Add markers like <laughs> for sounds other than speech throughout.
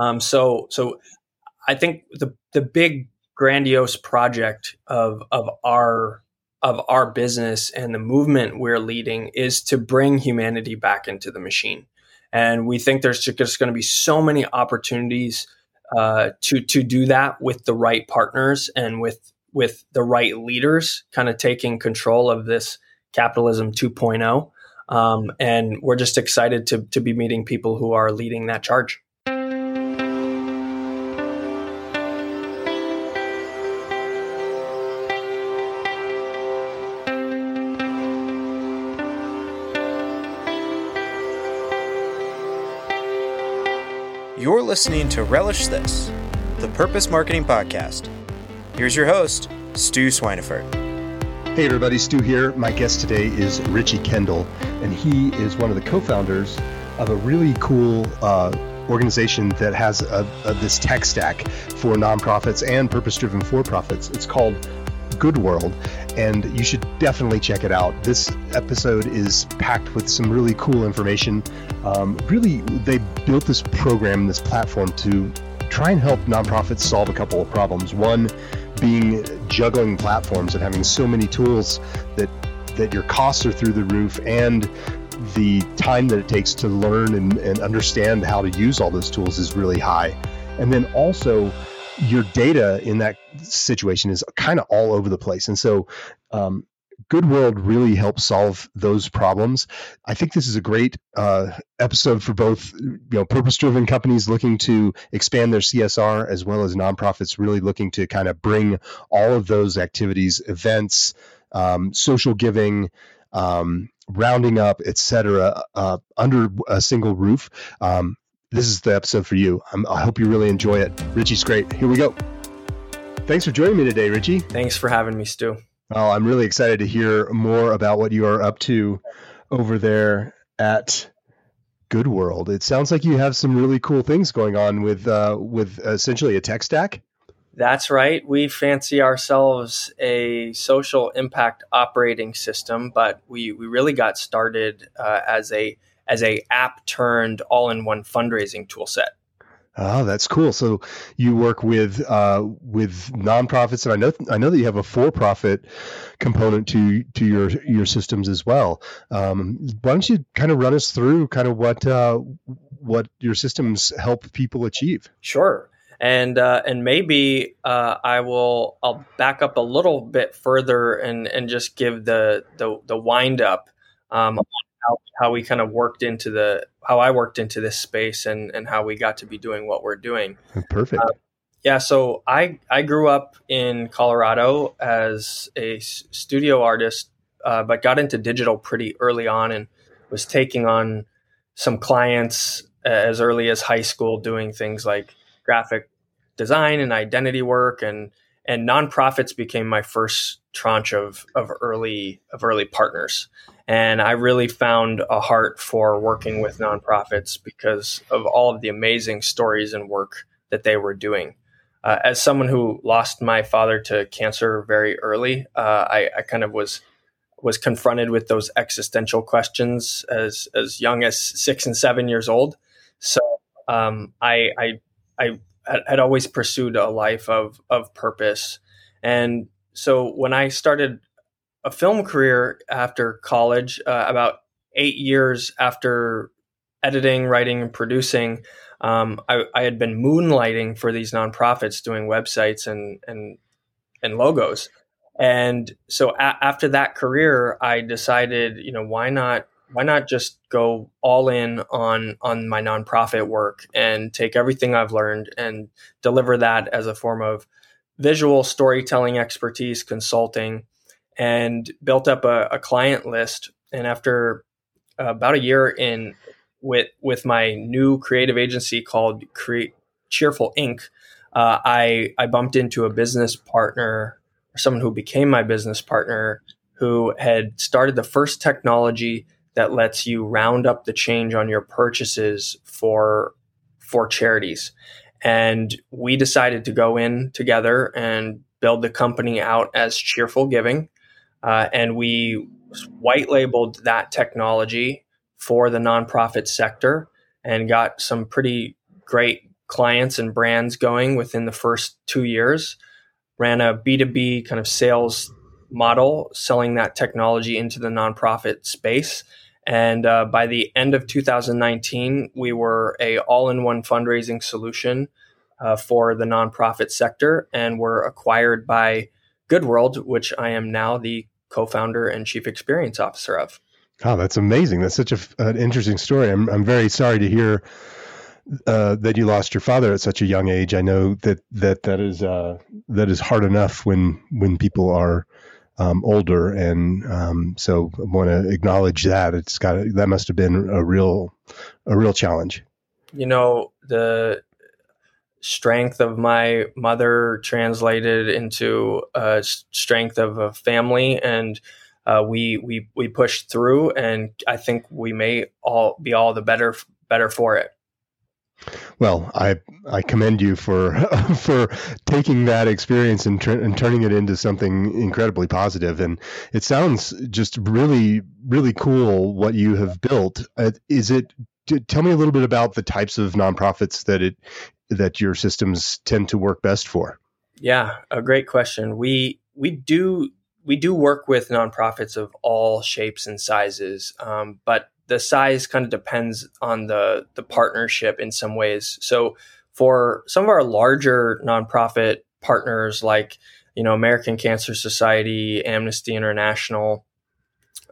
Um, so so I think the the big grandiose project of of our of our business and the movement we're leading is to bring humanity back into the machine. And we think there's just going to be so many opportunities uh, to to do that with the right partners and with with the right leaders, kind of taking control of this capitalism 2.0. Um, and we're just excited to to be meeting people who are leading that charge. You're listening to Relish This, the Purpose Marketing Podcast. Here's your host, Stu Swineford. Hey everybody, Stu here. My guest today is Richie Kendall, and he is one of the co-founders of a really cool uh, organization that has a, a, this tech stack for nonprofits and purpose-driven for-profits. It's called Good World, and you should definitely check it out. This episode is packed with some really cool information. Um, really, they built this program, this platform to try and help nonprofits solve a couple of problems. One being juggling platforms and having so many tools that that your costs are through the roof and the time that it takes to learn and, and understand how to use all those tools is really high. And then also your data in that situation is kind of all over the place. And so, um, Good World really helps solve those problems. I think this is a great uh, episode for both, you know, purpose-driven companies looking to expand their CSR, as well as nonprofits really looking to kind of bring all of those activities, events, um, social giving, um, rounding up, etc., uh, under a single roof. Um, this is the episode for you. I'm, i hope you really enjoy it. Richie's great. Here we go. Thanks for joining me today, Richie. Thanks for having me, Stu. Well, I'm really excited to hear more about what you are up to over there at Good World. It sounds like you have some really cool things going on with uh, with essentially a tech stack. That's right. We fancy ourselves a social impact operating system, but we, we really got started uh, as a as a app turned all in one fundraising tool set. Oh, that's cool. So you work with uh, with nonprofits, and I know I know that you have a for profit component to to your your systems as well. Um, why don't you kind of run us through kind of what uh, what your systems help people achieve? Sure. And uh, and maybe uh, I will I'll back up a little bit further and and just give the the, the wind up um, how, how we kind of worked into the how I worked into this space and and how we got to be doing what we're doing. Perfect. Uh, yeah, so I I grew up in Colorado as a studio artist, uh, but got into digital pretty early on and was taking on some clients as early as high school, doing things like graphic design and identity work and and nonprofits became my first tranche of of early of early partners. And I really found a heart for working with nonprofits because of all of the amazing stories and work that they were doing. Uh, as someone who lost my father to cancer very early, uh, I, I, kind of was was confronted with those existential questions as as young as six and seven years old. So um, I, I I had always pursued a life of of purpose, and so when I started a film career after college, uh, about eight years after editing, writing, and producing. Um, I, I, had been moonlighting for these nonprofits, doing websites and and and logos. And so a- after that career, I decided, you know, why not why not just go all in on on my nonprofit work and take everything I've learned and deliver that as a form of visual storytelling expertise, consulting, and built up a, a client list. And after uh, about a year in with with my new creative agency called Create Cheerful Inc., uh, I I bumped into a business partner, or someone who became my business partner, who had started the first technology that lets you round up the change on your purchases for for charities. And we decided to go in together and build the company out as Cheerful Giving. Uh, and we white labeled that technology for the nonprofit sector and got some pretty great clients and brands going within the first two years. Ran a B2B kind of sales model, selling that technology into the nonprofit space. And uh, by the end of 2019, we were a all-in-one fundraising solution uh, for the nonprofit sector, and were acquired by GoodWorld, which I am now the co-founder and chief experience officer of. Oh, that's amazing! That's such a, an interesting story. I'm I'm very sorry to hear uh, that you lost your father at such a young age. I know that that that is uh, that is hard enough when when people are um, older, and um, so I want to acknowledge that. It's got that must have been a real a real challenge. You know the strength of my mother translated into a strength of a family and uh, we we we pushed through and i think we may all be all the better better for it well, I I commend you for <laughs> for taking that experience and, tr- and turning it into something incredibly positive. And it sounds just really really cool what you have built. Uh, is it? Tell me a little bit about the types of nonprofits that it that your systems tend to work best for? Yeah, a great question. We we do we do work with nonprofits of all shapes and sizes, um, but the size kind of depends on the the partnership in some ways. So for some of our larger nonprofit partners, like you know American Cancer Society, Amnesty International,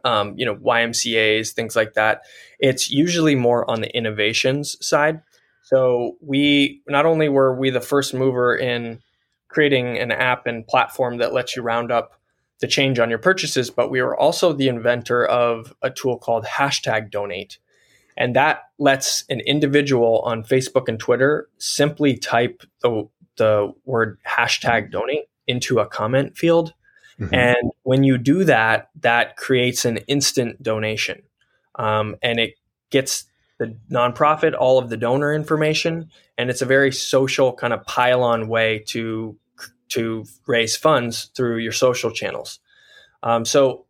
um, you know YMCA's, things like that, it's usually more on the innovations side. So we not only were we the first mover in creating an app and platform that lets you round up the change on your purchases, but we were also the inventor of a tool called hashtag donate. And that lets an individual on Facebook and Twitter simply type the, the word hashtag donate into a comment field. Mm-hmm. And when you do that, that creates an instant donation. Um, and it gets the nonprofit all of the donor information, and it's a very social kind of pile-on way to to raise funds through your social channels. Um, so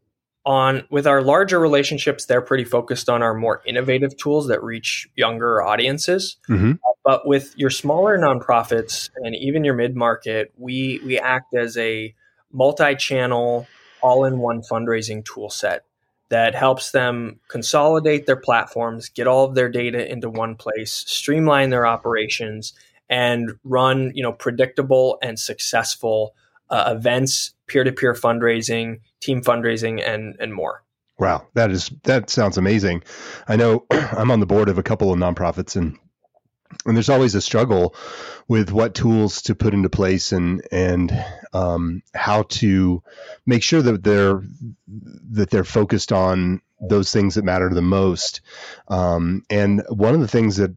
on with our larger relationships, they're pretty focused on our more innovative tools that reach younger audiences. Mm-hmm. But with your smaller nonprofits and even your mid market, we we act as a multi-channel, all-in-one fundraising tool set that helps them consolidate their platforms, get all of their data into one place, streamline their operations, and run you know predictable and successful uh, events, peer-to-peer fundraising, team fundraising, and and more. Wow, that is that sounds amazing. I know <clears throat> I'm on the board of a couple of nonprofits and and there's always a struggle with what tools to put into place and and um, how to make sure that they're that they're focused on those things that matter the most. Um, and one of the things that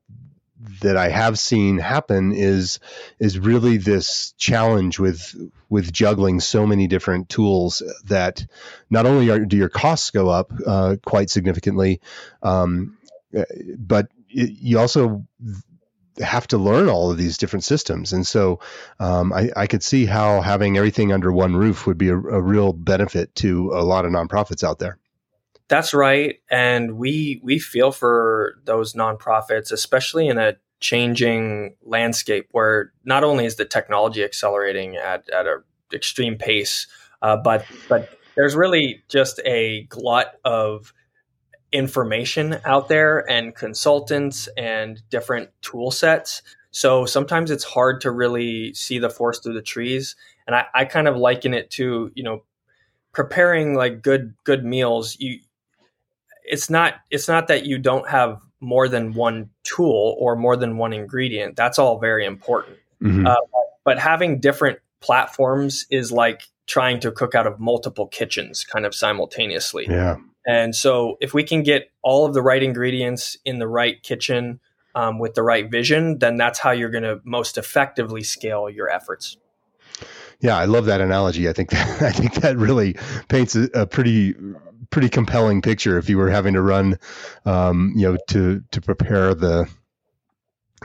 that I have seen happen is is really this challenge with with juggling so many different tools that not only are, do your costs go up uh, quite significantly, um, but it, you also have to learn all of these different systems. And so um, I, I, could see how having everything under one roof would be a, a, real benefit to a lot of nonprofits out there. That's right. And we we feel for those nonprofits, especially in a changing landscape where not only is the technology accelerating at, at an extreme pace, uh, but but there's really just a glut of information out there and consultants and different tool sets. So sometimes it's hard to really see the forest through the trees. And I, I kind of liken it to, you know, preparing like good good meals. You it's not it's not that you don't have more than one tool or more than one ingredient. That's all very important. Mm-hmm. Uh, but having different platforms is like trying to cook out of multiple kitchens kind of simultaneously. Yeah. And so, if we can get all of the right ingredients in the right kitchen um, with the right vision, then that's how you're going to most effectively scale your efforts. Yeah, I love that analogy. I think that, <laughs> I think that really paints a, a pretty pretty compelling picture. If you were having to run, um, you know, to to prepare the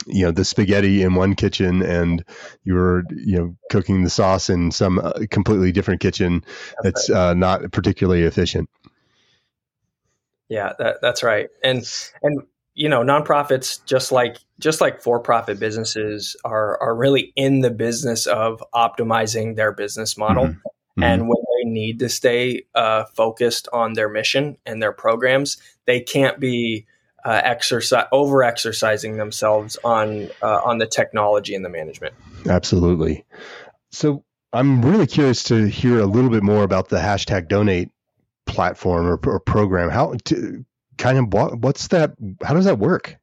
you know the spaghetti in one kitchen and you're you know cooking the sauce in some uh, completely different kitchen that's uh, not particularly efficient yeah, that, that's right. And and you know, nonprofits just like just like for-profit businesses are are really in the business of optimizing their business model. Mm-hmm. Mm-hmm. And when they need to stay uh, focused on their mission and their programs, they can't be uh, exercise over exercising themselves on uh, on the technology and the management. Absolutely. So I'm really curious to hear a little bit more about the hashtag donate platform or, or program. How to, kind of what, what's that? How does that work?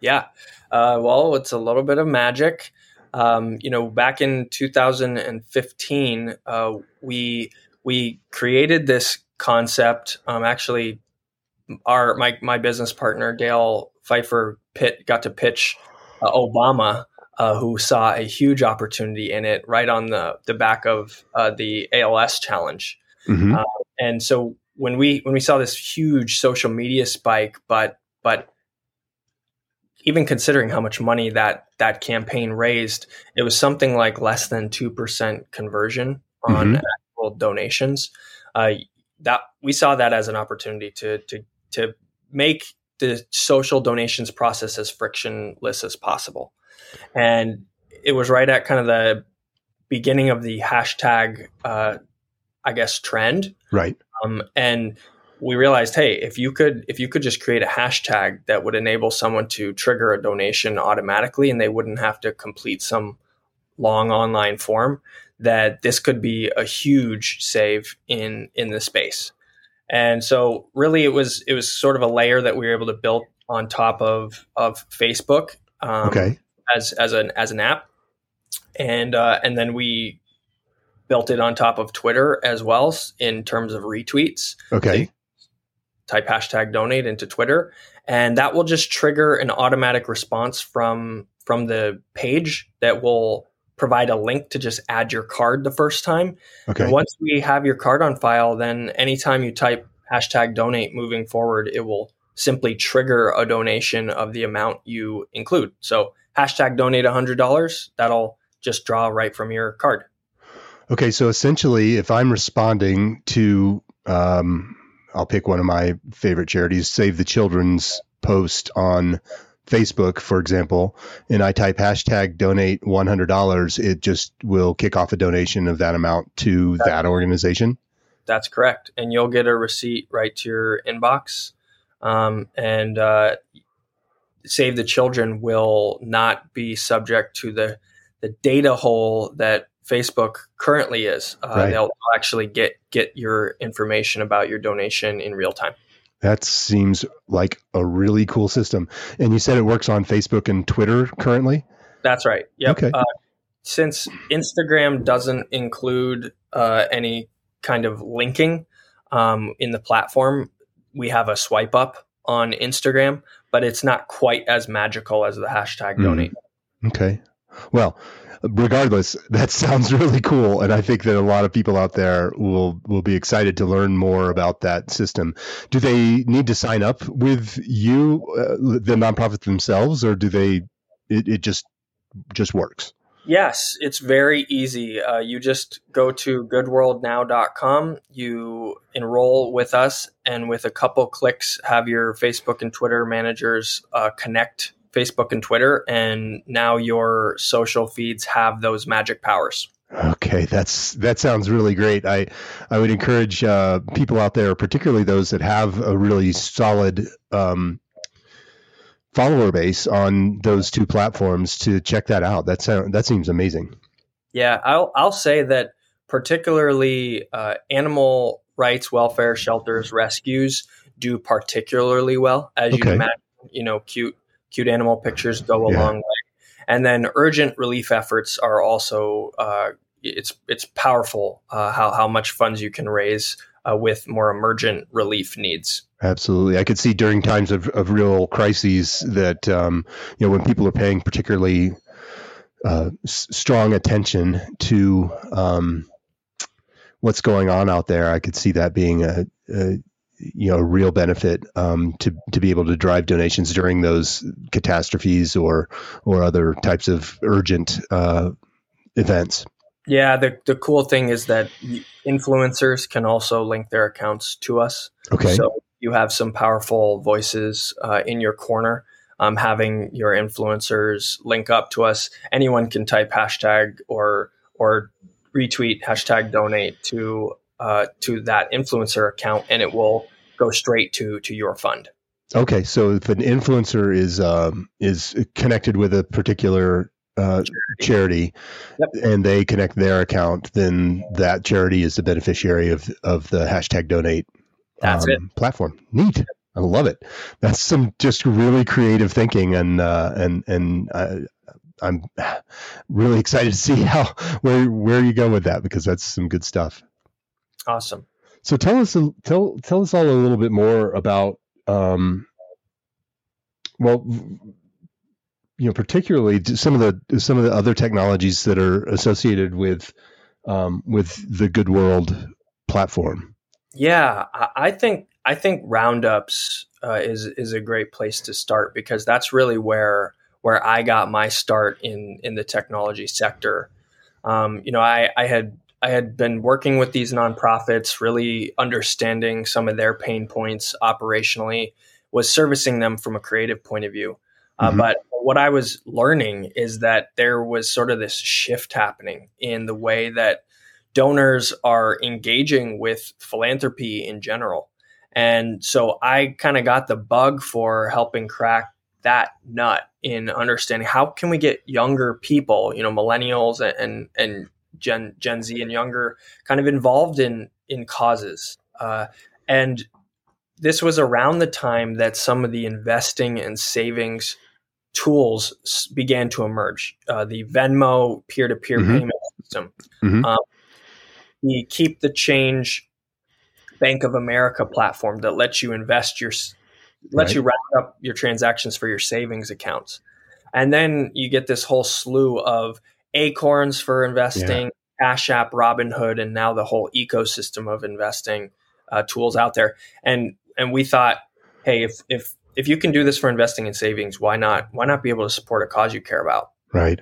Yeah, uh, well, it's a little bit of magic. Um, you know, back in 2015, uh, we we created this concept. Um, actually, our my my business partner Dale Pfeiffer Pitt got to pitch uh, Obama, uh, who saw a huge opportunity in it, right on the the back of uh, the ALS challenge. Mm-hmm. Uh, and so when we when we saw this huge social media spike, but but even considering how much money that that campaign raised, it was something like less than two percent conversion on mm-hmm. actual donations. Uh, that we saw that as an opportunity to to to make the social donations process as frictionless as possible, and it was right at kind of the beginning of the hashtag, uh, I guess, trend. Right. Um, and we realized, hey, if you could if you could just create a hashtag that would enable someone to trigger a donation automatically and they wouldn't have to complete some long online form, that this could be a huge save in in the space. And so really it was it was sort of a layer that we were able to build on top of of Facebook um, okay. as as an as an app. And uh, and then we built it on top of Twitter as well in terms of retweets. Okay. type hashtag donate into Twitter, and that will just trigger an automatic response from from the page that will provide a link to just add your card the first time. Okay. And once we have your card on file, then anytime you type hashtag donate moving forward, it will simply trigger a donation of the amount you include. So hashtag donate $100, that'll just draw right from your card. Okay, so essentially, if I'm responding to, um, I'll pick one of my favorite charities, Save the Children's post on Facebook, for example, and I type hashtag donate $100, it just will kick off a donation of that amount to that's, that organization. That's correct. And you'll get a receipt right to your inbox. Um, and uh, Save the Children will not be subject to the, the data hole that Facebook currently is. Uh, right. They'll actually get get your information about your donation in real time. That seems like a really cool system. And you said it works on Facebook and Twitter currently. That's right. Yep. Okay. Uh, since Instagram doesn't include uh, any kind of linking um, in the platform, we have a swipe up on Instagram, but it's not quite as magical as the hashtag mm. donate. Okay. Well, regardless, that <laughs> sounds really cool, and I think that a lot of people out there will will be excited to learn more about that system. Do they need to sign up with you, uh, the nonprofit themselves, or do they? It, it just just works. Yes, it's very easy. Uh, you just go to goodworldnow.com, you enroll with us, and with a couple clicks, have your Facebook and Twitter managers uh, connect Facebook and Twitter, and now your social feeds have those magic powers. Okay, that's that sounds really great. I I would encourage uh, people out there, particularly those that have a really solid um, follower base on those two platforms, to check that out. That sound, that seems amazing. Yeah, I'll I'll say that particularly uh, animal rights, welfare shelters, rescues do particularly well, as okay. you imagine. You know, cute cute animal pictures go a yeah. long way. And then urgent relief efforts are also uh, it's it's powerful uh, how how much funds you can raise uh, with more emergent relief needs. Absolutely, I could see during times of, of real crises that um, you know when people are paying particularly uh, s- strong attention to um, what's going on out there. I could see that being a, a you know real benefit um, to to be able to drive donations during those catastrophes or or other types of urgent uh, events. Yeah, the the cool thing is that influencers can also link their accounts to us. Okay, so you have some powerful voices uh, in your corner. um, having your influencers link up to us. Anyone can type hashtag or or retweet hashtag donate to uh, to that influencer account, and it will go straight to to your fund. Okay, so if an influencer is um, is connected with a particular uh, charity, yep. and they connect their account, then that charity is the beneficiary of of the hashtag donate That's um, it. platform. Neat. I love it. That's some just really creative thinking, and uh, and and uh, I'm <sighs> really excited to see how where where you go with that because that's some good stuff. Awesome. So tell us tell tell us all a little bit more about um, well you know particularly some of the some of the other technologies that are associated with um, with the Good World platform. Yeah, I think I think roundups uh, is is a great place to start because that's really where where I got my start in in the technology sector. Um, you know, I, I had I had been working with these nonprofits, really understanding some of their pain points operationally, was servicing them from a creative point of view. Uh, mm-hmm. But what I was learning is that there was sort of this shift happening in the way that donors are engaging with philanthropy in general. And so I kind of got the bug for helping crack that nut in understanding how can we get younger people, you know, millennials and and Gen Gen Z and younger, kind of involved in in causes. Uh, and this was around the time that some of the investing and savings tools began to emerge. Uh, the Venmo peer to peer payment system, mm-hmm. um, the Keep the Change Bank of America platform that lets you invest your lets right. you round up your transactions for your savings accounts. And then you get this whole slew of Acorns for investing, yeah. Cash App, Robinhood, and now the whole ecosystem of investing uh, tools out there. And and we thought, hey, if if if you can do this for investing and savings, why not? Why not be able to support a cause you care about? Right.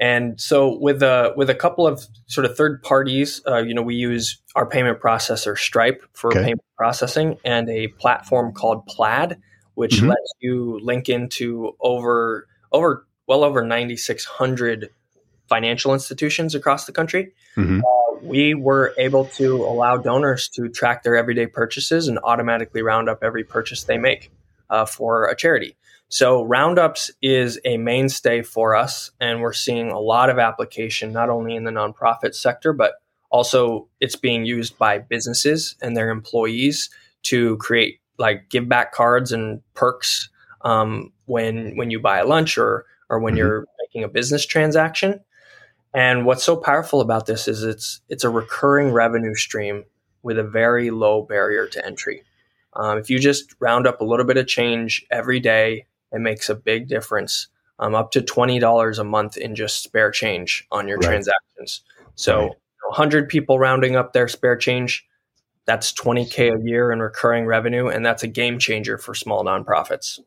And so with a with a couple of sort of third parties, uh, you know, we use our payment processor Stripe for okay. payment processing, and a platform called Plaid, which mm-hmm. lets you link into over over well over ninety six hundred financial institutions across the country. Mm-hmm. Uh, we were able to allow donors to track their everyday purchases and automatically round up every purchase they make uh, for a charity. So roundups is a mainstay for us, and we're seeing a lot of application not only in the nonprofit sector, but also it's being used by businesses and their employees to create like give back cards and perks um, when when you buy a lunch or or when mm-hmm. you're making a business transaction. And what's so powerful about this is it's it's a recurring revenue stream with a very low barrier to entry. Um, if you just round up a little bit of change every day it makes a big difference. Um, up to twenty dollars a month in just spare change on your right. transactions. So, right. 100 people rounding up their spare change, that's 20k a year in recurring revenue, and that's a game changer for small nonprofits.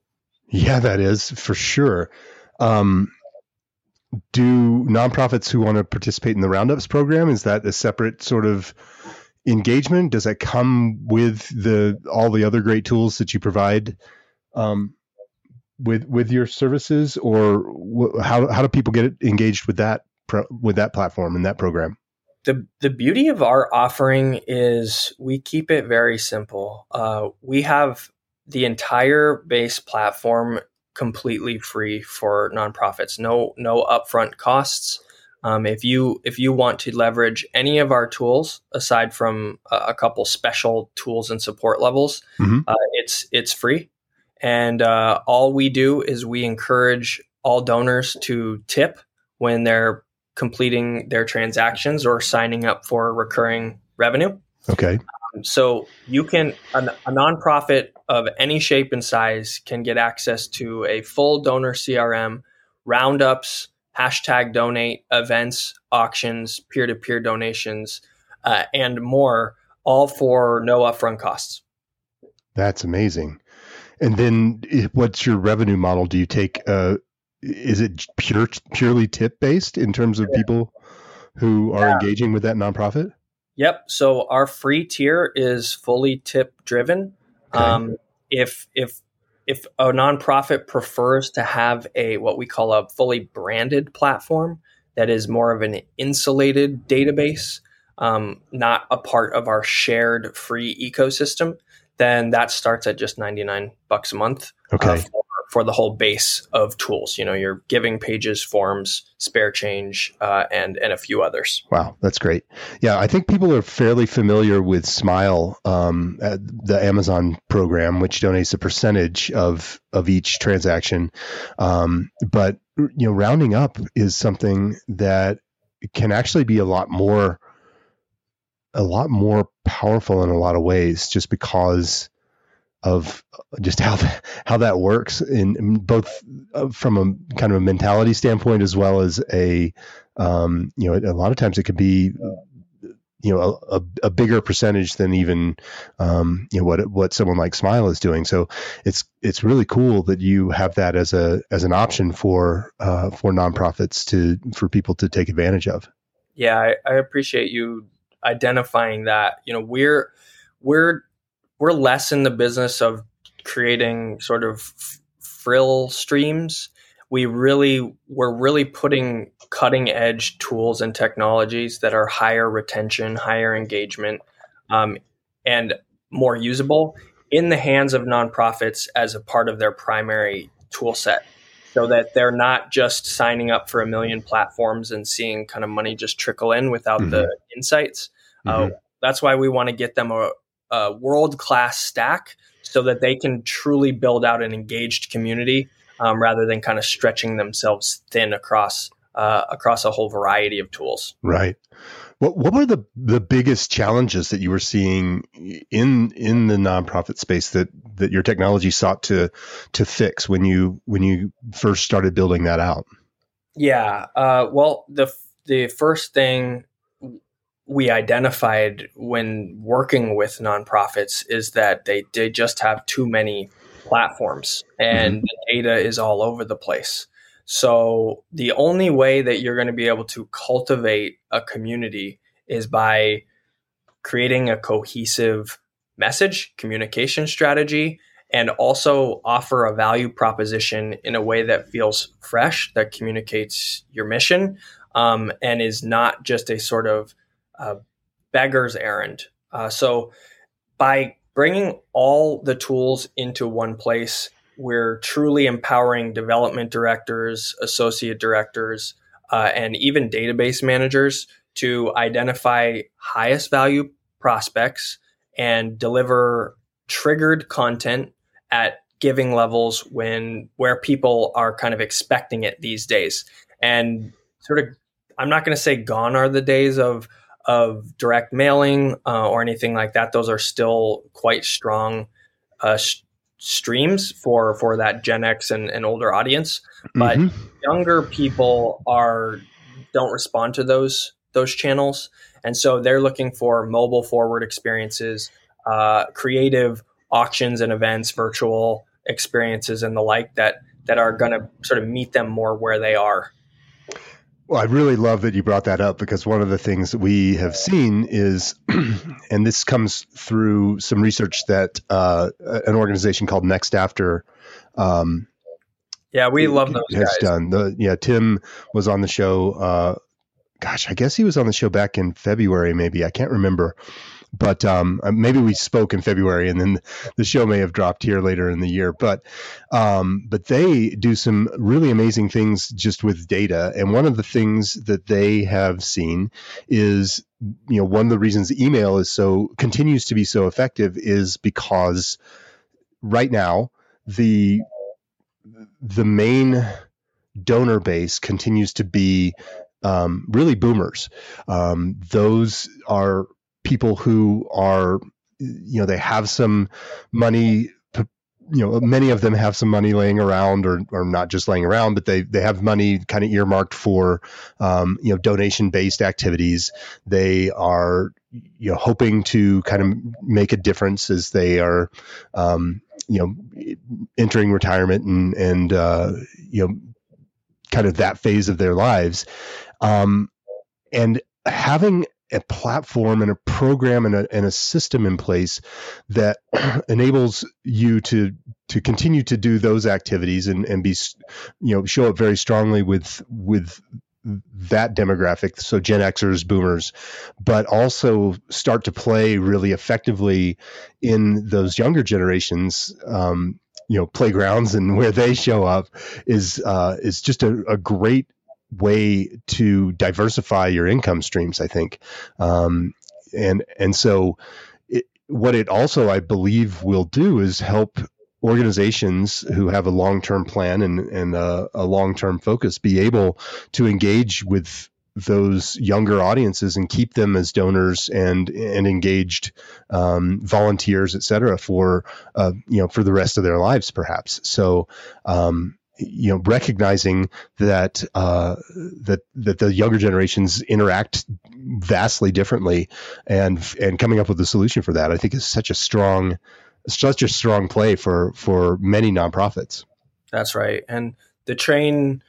Yeah, that is for sure. Um, do nonprofits who want to participate in the roundups program is that a separate sort of engagement? Does that come with the all the other great tools that you provide? Um, with with your services, or wh- how how do people get engaged with that pro- with that platform and that program? The the beauty of our offering is we keep it very simple. Uh, we have the entire base platform completely free for nonprofits. No no upfront costs. Um, if you if you want to leverage any of our tools aside from a, a couple special tools and support levels, mm-hmm. uh, it's it's free. And uh, all we do is we encourage all donors to tip when they're completing their transactions or signing up for recurring revenue. Okay. So you can, a, a nonprofit of any shape and size can get access to a full donor CRM, roundups, hashtag donate, events, auctions, peer to peer donations, uh, and more, all for no upfront costs. That's amazing. And then what's your revenue model? Do you take uh, is it pure purely tip based in terms of people who are yeah. engaging with that nonprofit? Yep. So our free tier is fully tip driven. Okay. Um, if if if a nonprofit prefers to have a what we call a fully branded platform that is more of an insulated database, um, not a part of our shared free ecosystem, then that starts at just 99 bucks a month. Okay. Uh, for, the whole base of tools. You know, your giving pages, forms, spare change, uh, and and a few others. Wow, that's great. Yeah, I think people are fairly familiar with Smile, um, the Amazon program, which donates a percentage of of each transaction. Um, but you know, rounding up is something that can actually be a lot more a lot more powerful in a lot of ways just because of just how <laughs> how that works in both uh, from a kind of a mentality standpoint as well as a um, you know a lot of times it could be you know a, a bigger percentage than even um, you know what what someone like Smile is doing. So it's it's really cool that you have that as a as an option for uh, for nonprofits to for people to take advantage of. Yeah, I, I appreciate you identifying that. You know, we're we're we're less in the business of creating sort of frill streams. We really we're really putting cutting edge tools and technologies that are higher retention, higher engagement, um, and more usable in the hands of nonprofits as a part of their primary tool set so that they're not just signing up for a million platforms and seeing kind of money just trickle in without mm-hmm. the insights. Uh, mm-hmm. Uh, that's why we want to get them a, a world class stack so that they can truly build out an engaged community um, rather than kind of stretching themselves thin across uh, across a whole variety of tools. Right. What what were the the biggest challenges that you were seeing in in the nonprofit space that that your technology sought to to fix when you when you first started building that out? Yeah. Uh, well, the the first thing we identified when working with nonprofits is that they, they just have too many platforms and mm-hmm. the data is all over the place. So the only way that you're going to be able to cultivate a community is by creating a cohesive message, communication strategy, and also offer a value proposition in a way that feels fresh, that communicates your mission, um, and is not just a sort of uh, beggar's errand. Uh, so by bringing all the tools into one place, we're truly empowering development directors, associate directors, uh, and even database managers to identify highest value prospects and deliver triggered content at giving levels when where people are kind of expecting it these days and sort of i'm not going to say gone are the days of of direct mailing uh, or anything like that. Those are still quite strong uh, sh- streams for for that Gen X and, and older audience. But mm-hmm. younger people are don't respond to those those channels, and so they're looking for mobile forward experiences, uh, creative auctions and events, virtual experiences, and the like that that are going to sort of meet them more where they are. Well, I really love that you brought that up because one of the things that we have seen is, <clears throat> and this comes through some research that uh, an organization called NextAfter. Um, yeah, we love those has guys. done. The, yeah, Tim was on the show. Uh, gosh, I guess he was on the show back in February, maybe. I can't remember but um, uh, maybe we spoke in February, and then the show may have dropped here later in the year. But um, but they do some really amazing things just with data, and one of the things that they have seen is you know one of the reasons email is so continues to be so effective is because right now the the main donor base continues to be um, really boomers. Um, those are people who are you know they have some money you know many of them have some money laying around or, or not just laying around but they they have money kind of earmarked for um, you know donation based activities. They are you know hoping to kind of make a difference as they are um, you know entering retirement and and uh, you know kind of that phase of their lives. Um, and having a platform and a program and a, and a system in place that <clears throat> enables you to to continue to do those activities and, and be you know show up very strongly with with that demographic, so Gen Xers, Boomers, but also start to play really effectively in those younger generations. Um, you know, playgrounds and <laughs> where they show up is uh, is just a, a great way to diversify your income streams. I think, um, and and so it, what it also I believe will do is help organizations who have a long-term plan and, and a, a long-term focus be able to engage with those younger audiences and keep them as donors and and engaged um, volunteers, et cetera, for uh, you know for the rest of their lives, perhaps. So. Um, you know, recognizing that uh, that that the younger generations interact vastly differently, and and coming up with a solution for that, I think is such a strong such a strong play for for many nonprofits. That's right, and the train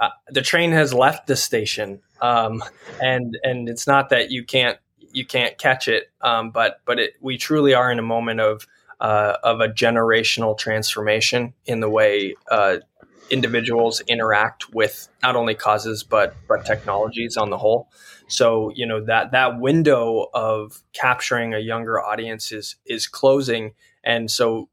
uh, the train has left the station, um, and and it's not that you can't you can't catch it, um, but but it, we truly are in a moment of uh, of a generational transformation in the way uh, individuals interact with not only causes but but technologies on the whole. So you know that that window of capturing a younger audience is is closing, and so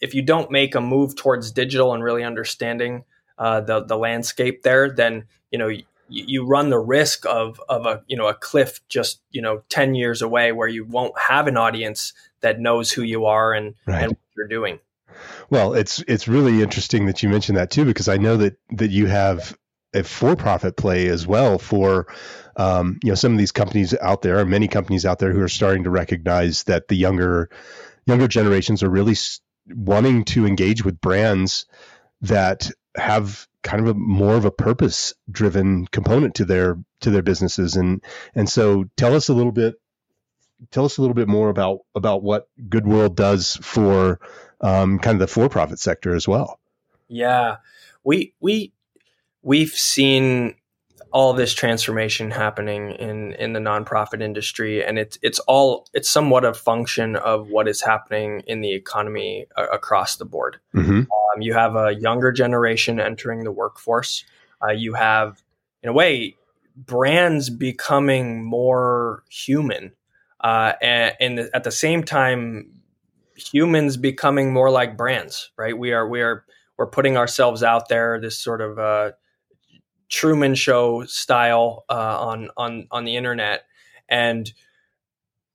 if you don't make a move towards digital and really understanding uh, the the landscape there, then you know you, you run the risk of of a you know a cliff just you know ten years away where you won't have an audience that knows who you are and right. and what you're doing. Well, it's it's really interesting that you mentioned that too, because I know that that you have a for-profit play as well for um, you know some of these companies out there, many companies out there who are starting to recognize that the younger younger generations are really wanting to engage with brands that have kind of a more of a purpose driven component to their to their businesses. And and so tell us a little bit tell us a little bit more about about what good world does for um, kind of the for profit sector as well. Yeah. We we we've seen all this transformation happening in in the nonprofit industry and it's it's all it's somewhat a function of what is happening in the economy uh, across the board. Mm-hmm. um, you have a younger generation entering the workforce. Uh, you have in a way brands becoming more human uh, and, and at the same time humans becoming more like brands right we are we are we're putting ourselves out there this sort of uh, Truman Show style uh, on on on the internet, and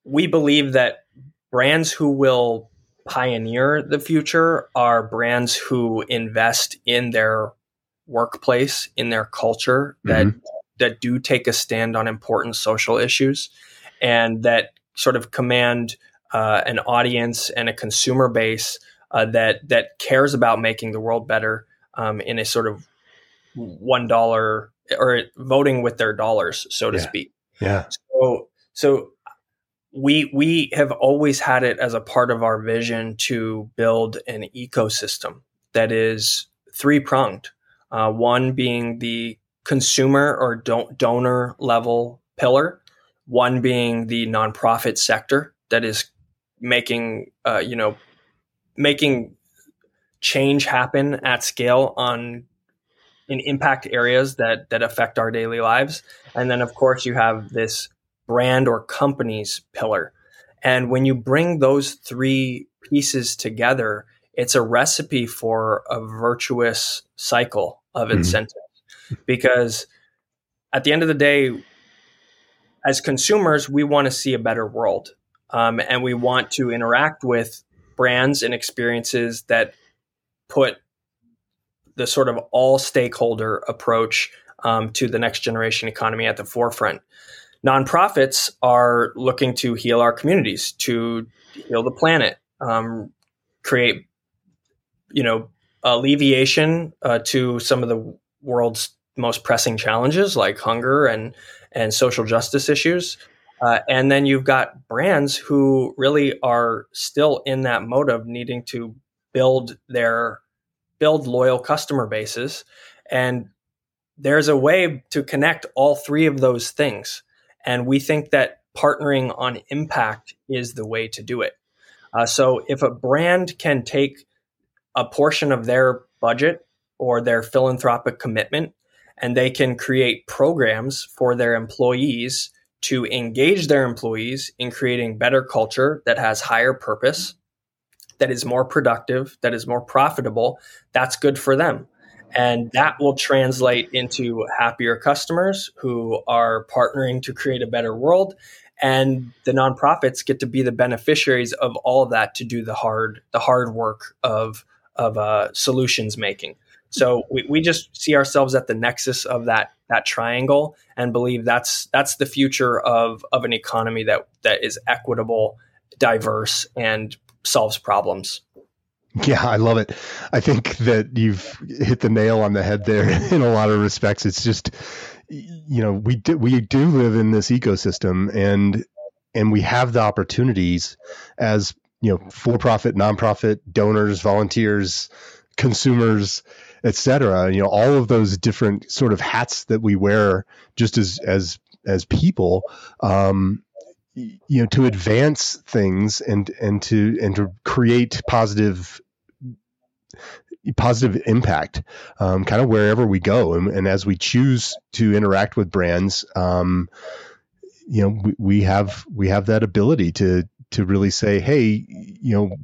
we believe that brands who will pioneer the future are brands who invest in their workplace, in their culture, that mm-hmm. that do take a stand on important social issues, and that sort of command uh, an audience and a consumer base uh, that that cares about making the world better um, in a sort of one dollar or voting with their dollars, so to yeah. speak. Yeah. So so we we have always had it as a part of our vision to build an ecosystem that is three pronged. Uh, one being the consumer or don- donor level pillar, one being the nonprofit sector that is making uh, you know making change happen at scale on in impact areas that that affect our daily lives. And then of course you have this brand or companies pillar. And when you bring those three pieces together, it's a recipe for a virtuous cycle of mm-hmm. incentives. Because at the end of the day, as consumers, we want to see a better world. Um, and we want to interact with brands and experiences that put the sort of all stakeholder approach um, to the next generation economy at the forefront. Nonprofits are looking to heal our communities, to heal the planet, um, create, you know, alleviation uh, to some of the world's most pressing challenges like hunger and and social justice issues. Uh, and then you've got brands who really are still in that mode of needing to build their build loyal customer bases. And there's a way to connect all three of those things. And we think that partnering on impact is the way to do it. Uh, so if a brand can take a portion of their budget or their philanthropic commitment and they can create programs for their employees to engage their employees in creating better culture that has higher purpose, that is more productive, that is more profitable, that's good for them. And that will translate into happier customers who are partnering to create a better world. And the nonprofits get to be the beneficiaries of all of that to do the hard, the hard work of, of uh, solutions making. So we, we just see ourselves at the nexus of that that triangle and believe that's that's the future of of an economy that that is equitable, diverse, and solves problems. Yeah, I love it. I think that you've hit the nail on the head there <laughs> in a lot of respects. It's just you know, we do we do live in this ecosystem and and we have the opportunities as, you know, for-profit, nonprofit, donors, volunteers, consumers, etc. You know, all of those different sort of hats that we wear just as as as people um, you know to advance things and and to and to create positive positive impact um, kind of wherever we go and, and, as we choose to interact with brands um, you know we, we, have we have that ability to to really say hey you know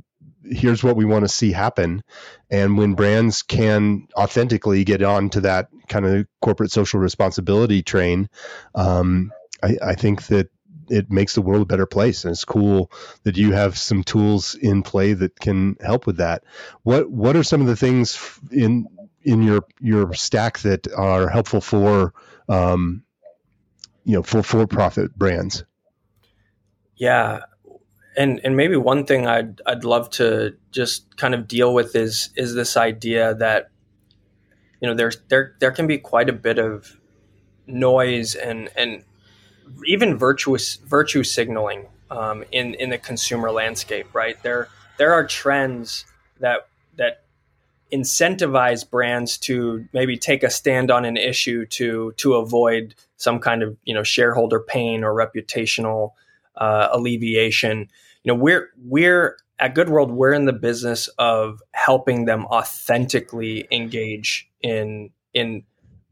here's what we want to see happen. And when brands can authentically get onto that kind of corporate social responsibility train um, I, I think that it makes the world a better place. And it's cool that you have some tools in play that can help with that. What what are some of the things in in your your stack that are helpful for um, you know for for profit brands? Yeah and and maybe one thing I'd I'd love to just kind of deal with is is this idea that you know there's there there can be quite a bit of noise and and even virtuous virtue signaling um, in in the consumer landscape, right? There there are trends that that incentivize brands to maybe take a stand on an issue to to avoid some kind of you know shareholder pain or reputational uh, alleviation. You know, we're we're at Good World, we're in the business of helping them authentically engage in in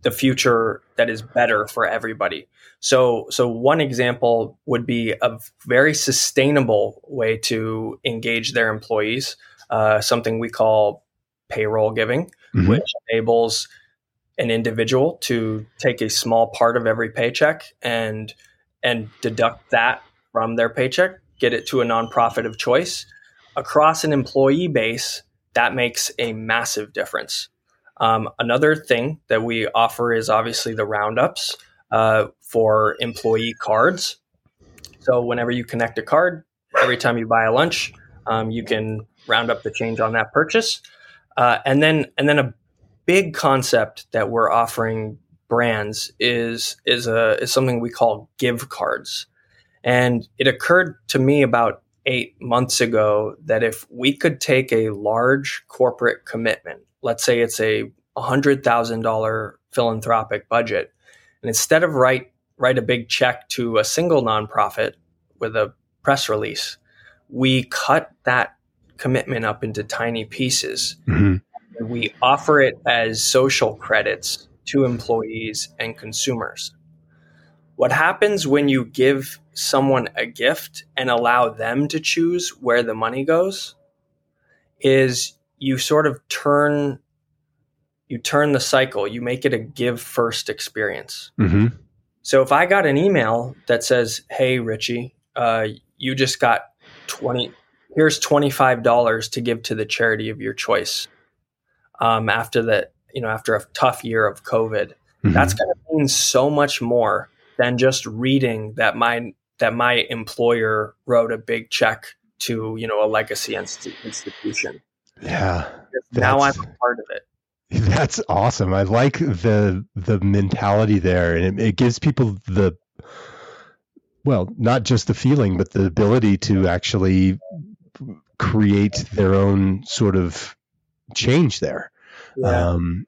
the future that is better for everybody. So, so one example would be a very sustainable way to engage their employees, uh, something we call payroll giving, mm-hmm. which enables an individual to take a small part of every paycheck and and deduct that from their paycheck, get it to a nonprofit of choice. Across an employee base, that makes a massive difference. Um, another thing that we offer is obviously the roundups uh, for employee cards. So whenever you connect a card, every time you buy a lunch, um, you can round up the change on that purchase. Uh, and then and then a big concept that we're offering brands is is a is something we call give cards. And it occurred to me about eight months ago that if we could take a large corporate commitment let's say it's a $100,000 philanthropic budget, and instead of write write a big check to a single nonprofit with a press release, we cut that commitment up into tiny pieces. Mm-hmm. We offer it as social credits to employees and consumers. What happens when you give someone a gift and allow them to choose where the money goes is you sort of turn you turn the cycle you make it a give first experience mm-hmm. so if i got an email that says hey richie uh, you just got 20 here's $25 to give to the charity of your choice um, after that you know after a tough year of covid mm-hmm. that's going to mean so much more than just reading that my that my employer wrote a big check to you know a legacy institution yeah. Now I'm part of it. <laughs> That's awesome. I like the the mentality there, and it, it gives people the well, not just the feeling, but the ability to actually create their own sort of change there. Yeah. Um,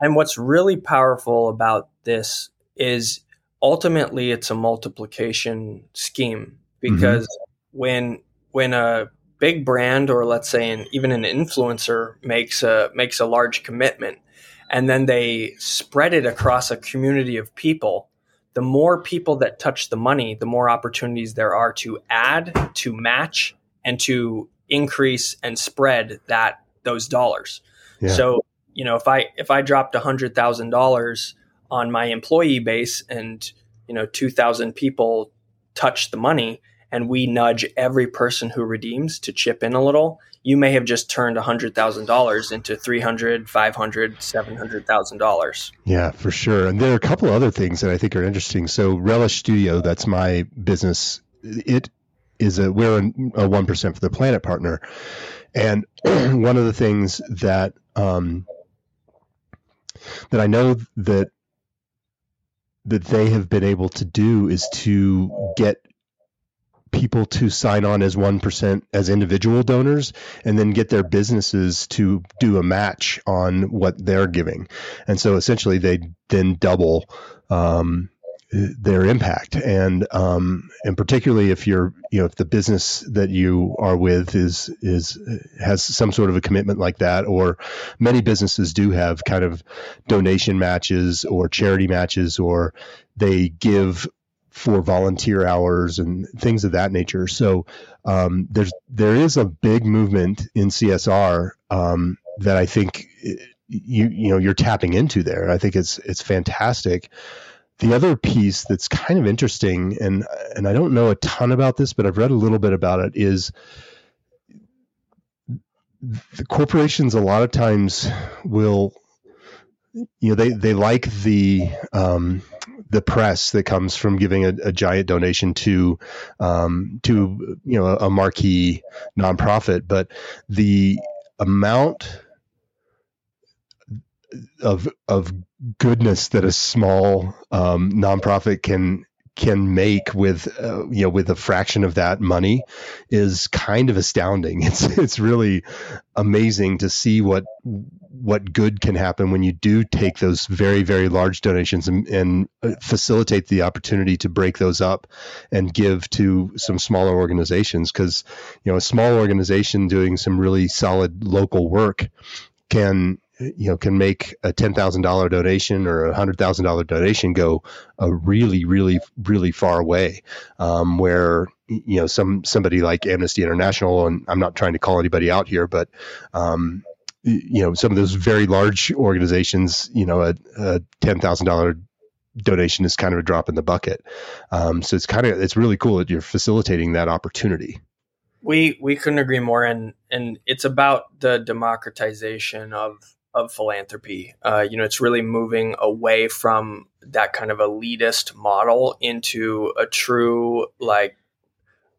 and what's really powerful about this is ultimately it's a multiplication scheme because mm-hmm. when when a big brand or let's say an, even an influencer makes a makes a large commitment and then they spread it across a community of people the more people that touch the money the more opportunities there are to add to match and to increase and spread that those dollars yeah. so you know if i if i dropped a hundred thousand dollars on my employee base and you know 2000 people touch the money and we nudge every person who redeems to chip in a little you may have just turned $100000 into 300 500 700000 yeah for sure. And there are a couple other things that i think are interesting. So relish studio that's my business it is a we're a 1% for the planet partner. And <clears throat> one of the things that um, that i know that that they have been able to do is to get people to sign on as 1% as individual donors and then get their businesses to do a match on what they're giving. And so essentially they then double um, their impact. And um, and particularly if you're you know if the business that you are with is is has some sort of a commitment like that or many businesses do have kind of donation matches or charity matches or they give for volunteer hours and things of that nature. So um, there's there is a big movement in CSR um, that I think you you know you're tapping into there. I think it's it's fantastic the other piece that's kind of interesting, and and I don't know a ton about this, but I've read a little bit about it, is the corporations a lot of times will you know they they like the um, the press that comes from giving a, a giant donation to um, to you know a, a marquee nonprofit, but the amount of of goodness that a small um, nonprofit can can make with uh, you know with a fraction of that money is kind of astounding. <laughs> It's it's really amazing to see what what good can happen when you do take those very very large donations and, and uh, facilitate the opportunity to break those up and give to some smaller organizations because you know a small organization doing some really solid local work can you know can make a ten thousand dollar donation or a hundred thousand dollar donation go a really really really far away um, where you know some somebody like Amnesty International and I'm not trying to call anybody out here but um, you know some of those very large organizations you know a, a ten thousand dollar donation is kind of a drop in the bucket. Um, so it's kind of it's really cool that you're facilitating that opportunity. We we couldn't agree more and and it's about the democratization of of philanthropy. Uh, you know, it's really moving away from that kind of elitist model into a true like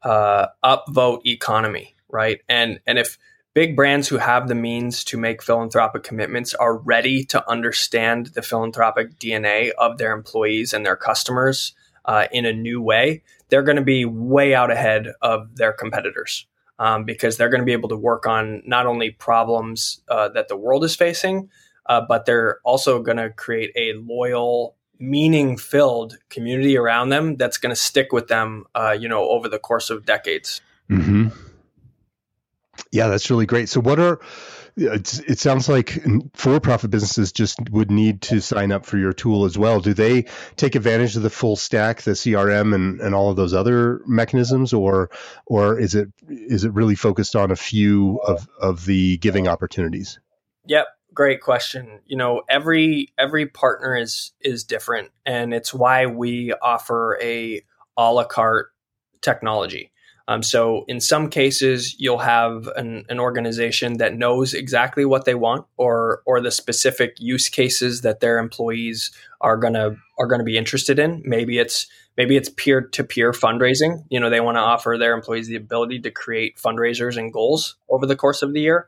uh, upvote economy, right? And and if big brands who have the means to make philanthropic commitments are ready to understand the philanthropic DNA of their employees and their customers uh, in a new way, they're going to be way out ahead of their competitors um, because they're going to be able to work on not only problems uh, that the world is facing, uh, but they're also going to create a loyal, meaning filled community around them that's going to stick with them, uh, you know, over the course of decades. Mm-hmm. Yeah, that's really great. So, what are it sounds like for-profit businesses just would need to sign up for your tool as well. Do they take advantage of the full stack, the CRM, and, and all of those other mechanisms, or or is it is it really focused on a few of of the giving opportunities? Yep, great question. You know, every every partner is is different, and it's why we offer a a la carte technology. Um, so in some cases, you'll have an, an, organization that knows exactly what they want, or or the specific use cases that their employees are gonna are gonna be interested in. Maybe it's maybe it's peer to peer fundraising. You know, they want to offer their employees the ability to create fundraisers and goals over the course of the year.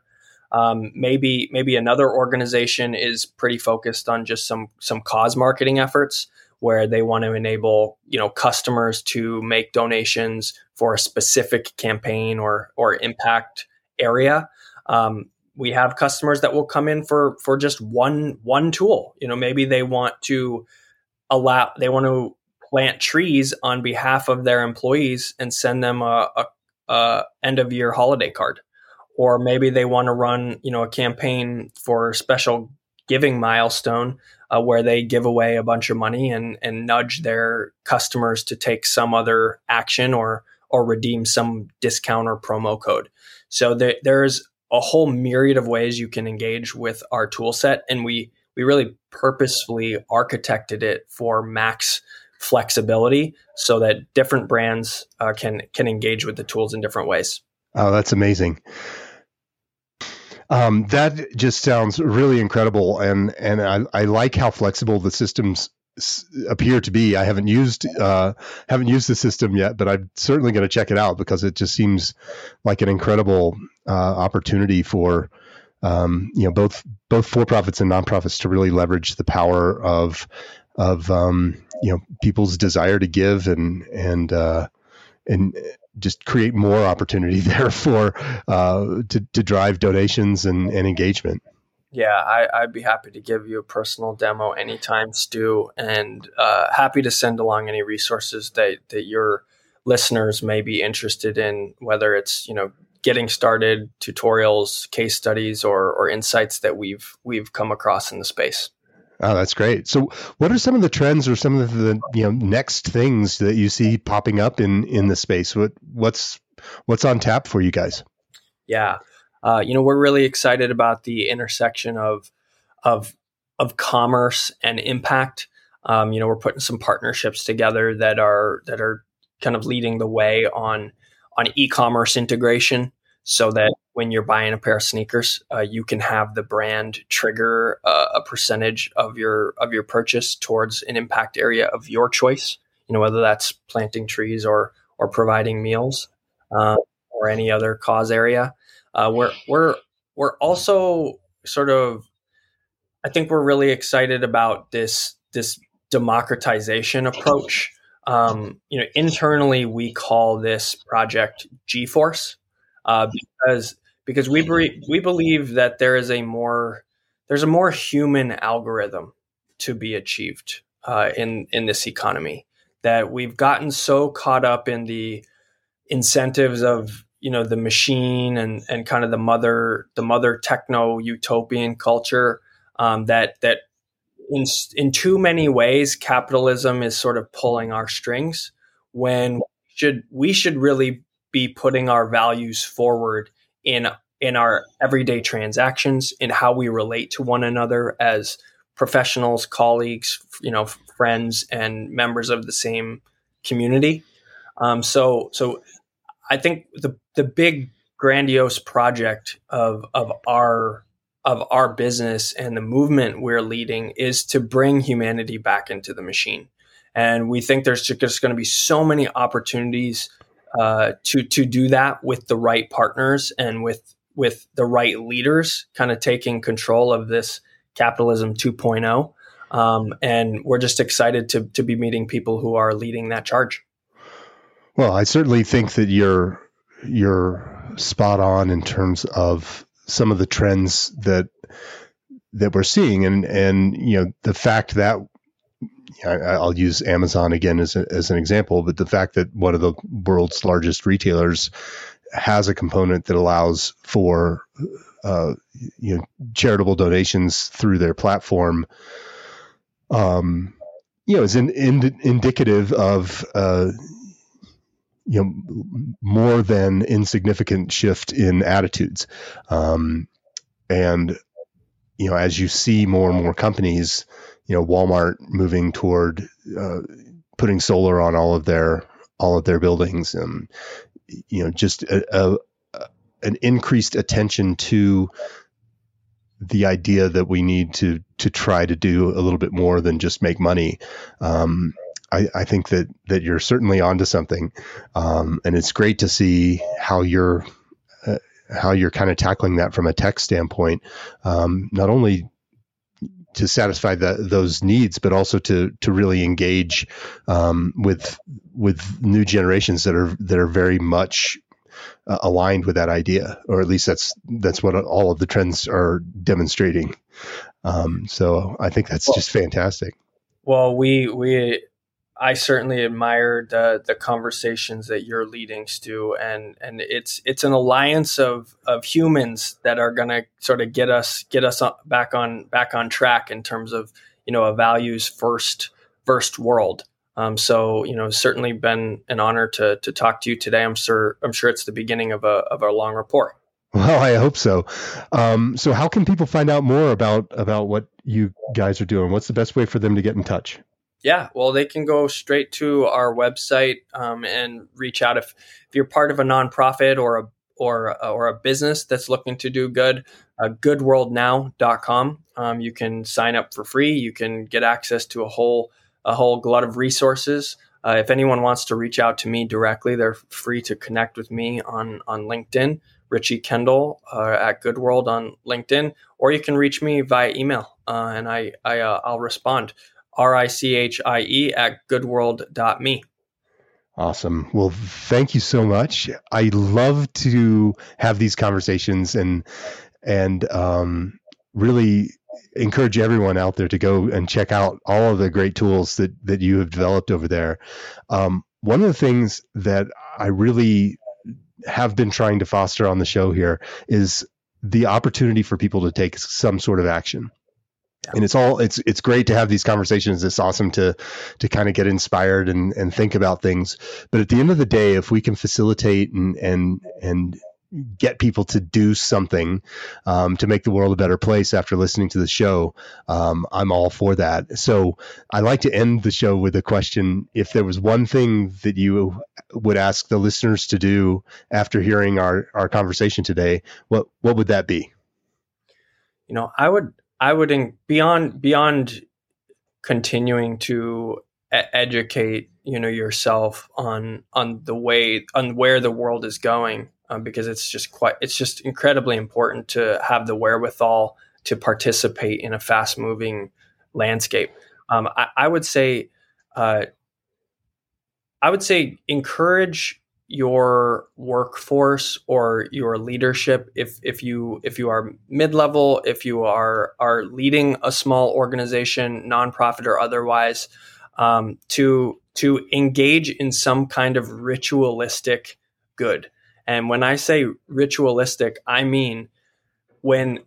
Um, maybe maybe another organization is pretty focused on just some some cause marketing efforts where they want to enable you know customers to make donations for a specific campaign or or impact area. Um, we have customers that will come in for for just one one tool. You know, maybe they want to allow they want to plant trees on behalf of their employees and send them a, a, a end of year holiday card or maybe they want to run you know a campaign for a special giving milestone uh, where they give away a bunch of money and and nudge their customers to take some other action or or redeem some discount or promo code so there, there's a whole myriad of ways you can engage with our tool set and we we really purposefully architected it for max flexibility so that different brands uh, can can engage with the tools in different ways. Oh, that's amazing. Um, that just sounds really incredible, and and I, I like how flexible the systems appear to be. I haven't used uh, haven't used the system yet, but I'm certainly going to check it out because it just seems like an incredible uh, opportunity for um, you know both both for profits and nonprofits to really leverage the power of of um, you know people's desire to give and and uh, and just create more opportunity <laughs> there for uh, to to drive donations and, and engagement. Yeah, I, would be happy to give you a personal demo anytime, Stu, and uh, happy to send along any resources that that your listeners may be interested in, whether it's you know getting started, tutorials, case studies, or or insights that we've we've come across in the space. Oh, that's great. So, what are some of the trends or some of the you know next things that you see popping up in in the space? What what's what's on tap for you guys? Yeah, uh, you know, we're really excited about the intersection of of of commerce and impact. Um, you know, we're putting some partnerships together that are that are kind of leading the way on on e-commerce integration so that when you're buying a pair of sneakers, uh, you can have the brand trigger uh, a percentage of your of your purchase towards an impact area of your choice. You know whether that's planting trees or or providing meals uh, or any other cause area. Uh, we're we're we're also sort of, I think we're really excited about this this democratization approach. Um, you know, internally we call this project G-Force uh, because because we we believe that there is a more there's a more human algorithm to be achieved uh, in in this economy that we've gotten so caught up in the incentives of you know the machine and and kind of the mother the mother techno utopian culture um, that that in in too many ways capitalism is sort of pulling our strings when should we should really be putting our values forward in in our everyday transactions in how we relate to one another as professionals colleagues you know friends and members of the same community. Um, so so i think the the big grandiose project of of our of our business and the movement we're leading is to bring humanity back into the machine. And we think there's just going to be so many opportunities uh, to to do that with the right partners and with with the right leaders, kind of taking control of this capitalism 2.0. Um, and we're just excited to to be meeting people who are leading that charge. Well, I certainly think that you're you're spot on in terms of some of the trends that that we're seeing, and and you know the fact that I'll use Amazon again as, a, as an example, but the fact that one of the world's largest retailers has a component that allows for uh, you know charitable donations through their platform, um, you know, is in, in, indicative of uh, you know more than insignificant shift in attitudes, um, and you know as you see more and more companies you know Walmart moving toward uh, putting solar on all of their all of their buildings and you know just a, a, an increased attention to the idea that we need to to try to do a little bit more than just make money. Um, I, I, think that that you're certainly onto something, um, and it's great to see how you're uh, how you're kind of tackling that from a tech standpoint. Um, not only to satisfy the, those needs, but also to to really engage um, with with new generations that are that are very much uh, aligned with that idea, or at least that's that's what all of the trends are demonstrating. Um, so I think that's just fantastic. Well, we we I certainly admire the the conversations that you're leading, Stu, and and it's it's an alliance of of humans that are going to sort of get us get us back on back on track in terms of you know a values first first world. Um, so you know, certainly been an honor to to talk to you today. I'm sure I'm sure it's the beginning of a of a long rapport. Well, I hope so. Um, so, how can people find out more about about what you guys are doing? What's the best way for them to get in touch? Yeah, well, they can go straight to our website um, and reach out if if you're part of a nonprofit or a or or a business that's looking to do good. Uh, goodworldnow.com. Um, you can sign up for free. You can get access to a whole a whole glut of resources. Uh, if anyone wants to reach out to me directly, they're free to connect with me on on LinkedIn, Richie Kendall uh, at Good World on LinkedIn, or you can reach me via email, uh, and I, I uh, I'll respond. R I C H I E at goodworld.me. Awesome. Well, thank you so much. I love to have these conversations and and um, really encourage everyone out there to go and check out all of the great tools that that you have developed over there. Um, one of the things that I really have been trying to foster on the show here is the opportunity for people to take some sort of action. Yeah. And it's all it's it's great to have these conversations. It's awesome to to kind of get inspired and and think about things. But at the end of the day, if we can facilitate and and and get people to do something um, to make the world a better place after listening to the show, um, I'm all for that. So I like to end the show with a question: If there was one thing that you would ask the listeners to do after hearing our our conversation today, what what would that be? You know, I would I would in, beyond beyond continuing to educate you know yourself on on the way on where the world is going um, because it's just quite it's just incredibly important to have the wherewithal to participate in a fast moving landscape. Um, I, I, would say uh, I would say encourage your workforce or your leadership if if you if you are mid level if you are are leading a small organization nonprofit or otherwise um, to to engage in some kind of ritualistic good and when I say ritualistic, I mean when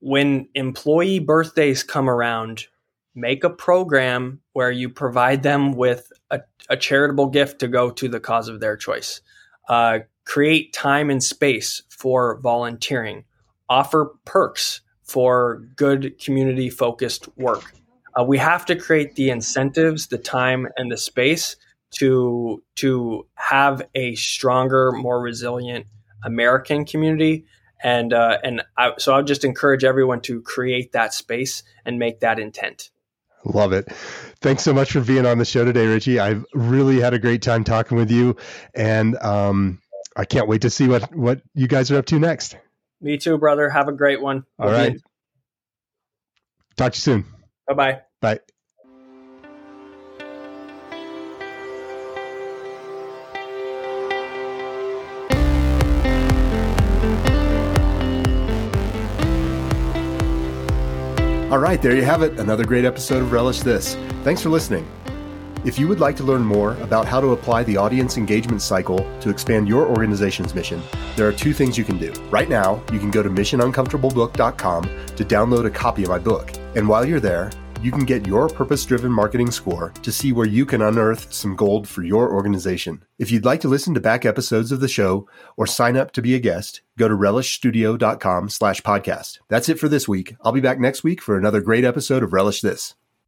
when employee birthdays come around, make a program where you provide them with a, a charitable gift to go to the cause of their choice. Uh, create time and space for volunteering. Offer perks for good community focused work. Uh, we have to create the incentives, the time, and the space to to have a stronger, more resilient American community. And uh, and I, so I would just encourage everyone to create that space and make that intent. Love it. Thanks so much for being on the show today, Richie. I've really had a great time talking with you, and um, I can't wait to see what what you guys are up to next. Me too, brother. Have a great one. All we'll right. Talk to you soon. Bye-bye. Bye. All right, there you have it. Another great episode of Relish This. Thanks for listening. If you would like to learn more about how to apply the audience engagement cycle to expand your organization's mission, there are two things you can do. Right now, you can go to missionuncomfortablebook.com to download a copy of my book. And while you're there, you can get your purpose driven marketing score to see where you can unearth some gold for your organization. If you'd like to listen to back episodes of the show or sign up to be a guest, go to relishstudio.com slash podcast. That's it for this week. I'll be back next week for another great episode of Relish This.